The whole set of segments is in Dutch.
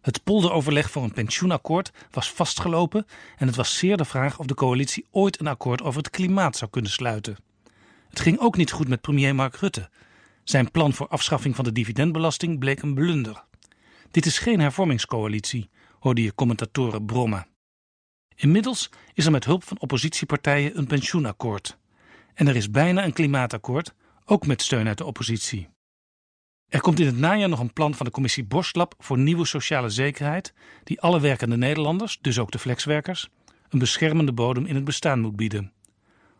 Het polderoverleg voor een pensioenakkoord was vastgelopen en het was zeer de vraag of de coalitie ooit een akkoord over het klimaat zou kunnen sluiten. Het ging ook niet goed met premier Mark Rutte. Zijn plan voor afschaffing van de dividendbelasting bleek een blunder. Dit is geen hervormingscoalitie, hoorde je commentatoren brommen. Inmiddels is er met hulp van oppositiepartijen een pensioenakkoord. En er is bijna een klimaatakkoord, ook met steun uit de oppositie. Er komt in het najaar nog een plan van de commissie Borstlab voor nieuwe sociale zekerheid, die alle werkende Nederlanders, dus ook de flexwerkers, een beschermende bodem in het bestaan moet bieden.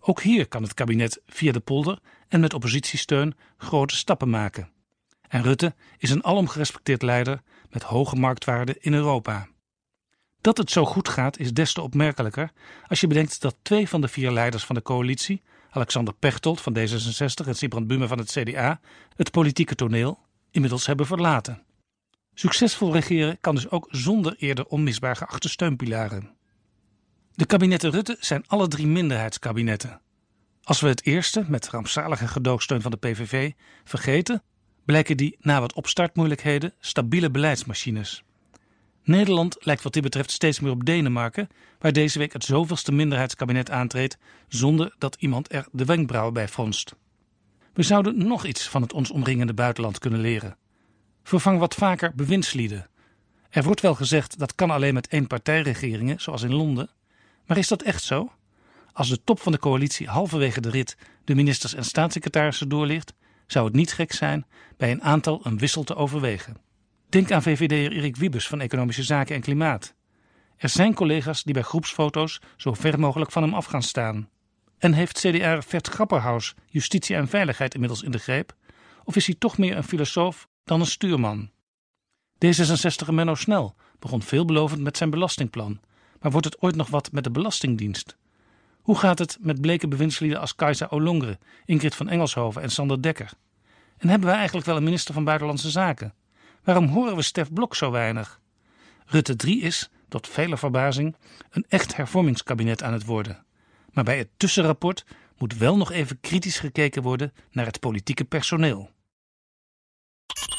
Ook hier kan het kabinet via de polder en met oppositiesteun grote stappen maken. En Rutte is een alom gerespecteerd leider met hoge marktwaarde in Europa. Dat het zo goed gaat is des te opmerkelijker als je bedenkt dat twee van de vier leiders van de coalitie, Alexander Pechtold van D66 en Sibrand Buma van het CDA, het politieke toneel inmiddels hebben verlaten. Succesvol regeren kan dus ook zonder eerder onmisbaar geachte steunpilaren. De kabinetten Rutte zijn alle drie minderheidskabinetten. Als we het eerste, met rampzalige gedoogsteun van de PVV, vergeten, blijken die na wat opstartmoeilijkheden stabiele beleidsmachines. Nederland lijkt wat dit betreft steeds meer op Denemarken, waar deze week het zoveelste minderheidskabinet aantreedt zonder dat iemand er de wenkbrauwen bij fronst. We zouden nog iets van het ons omringende buitenland kunnen leren. Vervang wat vaker bewindslieden. Er wordt wel gezegd dat kan alleen met één partijregeringen, zoals in Londen. Maar is dat echt zo? Als de top van de coalitie halverwege de rit de ministers en staatssecretarissen doorlicht, zou het niet gek zijn bij een aantal een wissel te overwegen. Denk aan VVD'er Erik Wiebes van Economische Zaken en Klimaat. Er zijn collega's die bij groepsfoto's zo ver mogelijk van hem af gaan staan. En heeft CDA Vert Grapperhaus justitie en veiligheid inmiddels in de greep? Of is hij toch meer een filosoof dan een stuurman? D66 Menno Snel begon veelbelovend met zijn belastingplan. Maar wordt het ooit nog wat met de Belastingdienst? Hoe gaat het met bleke bewindslieden als Kajsa Olongre, Ingrid van Engelshoven en Sander Dekker? En hebben wij eigenlijk wel een minister van Buitenlandse Zaken? Waarom horen we Stef Blok zo weinig? Rutte 3 is, tot vele verbazing, een echt hervormingskabinet aan het worden. Maar bij het tussenrapport moet wel nog even kritisch gekeken worden naar het politieke personeel.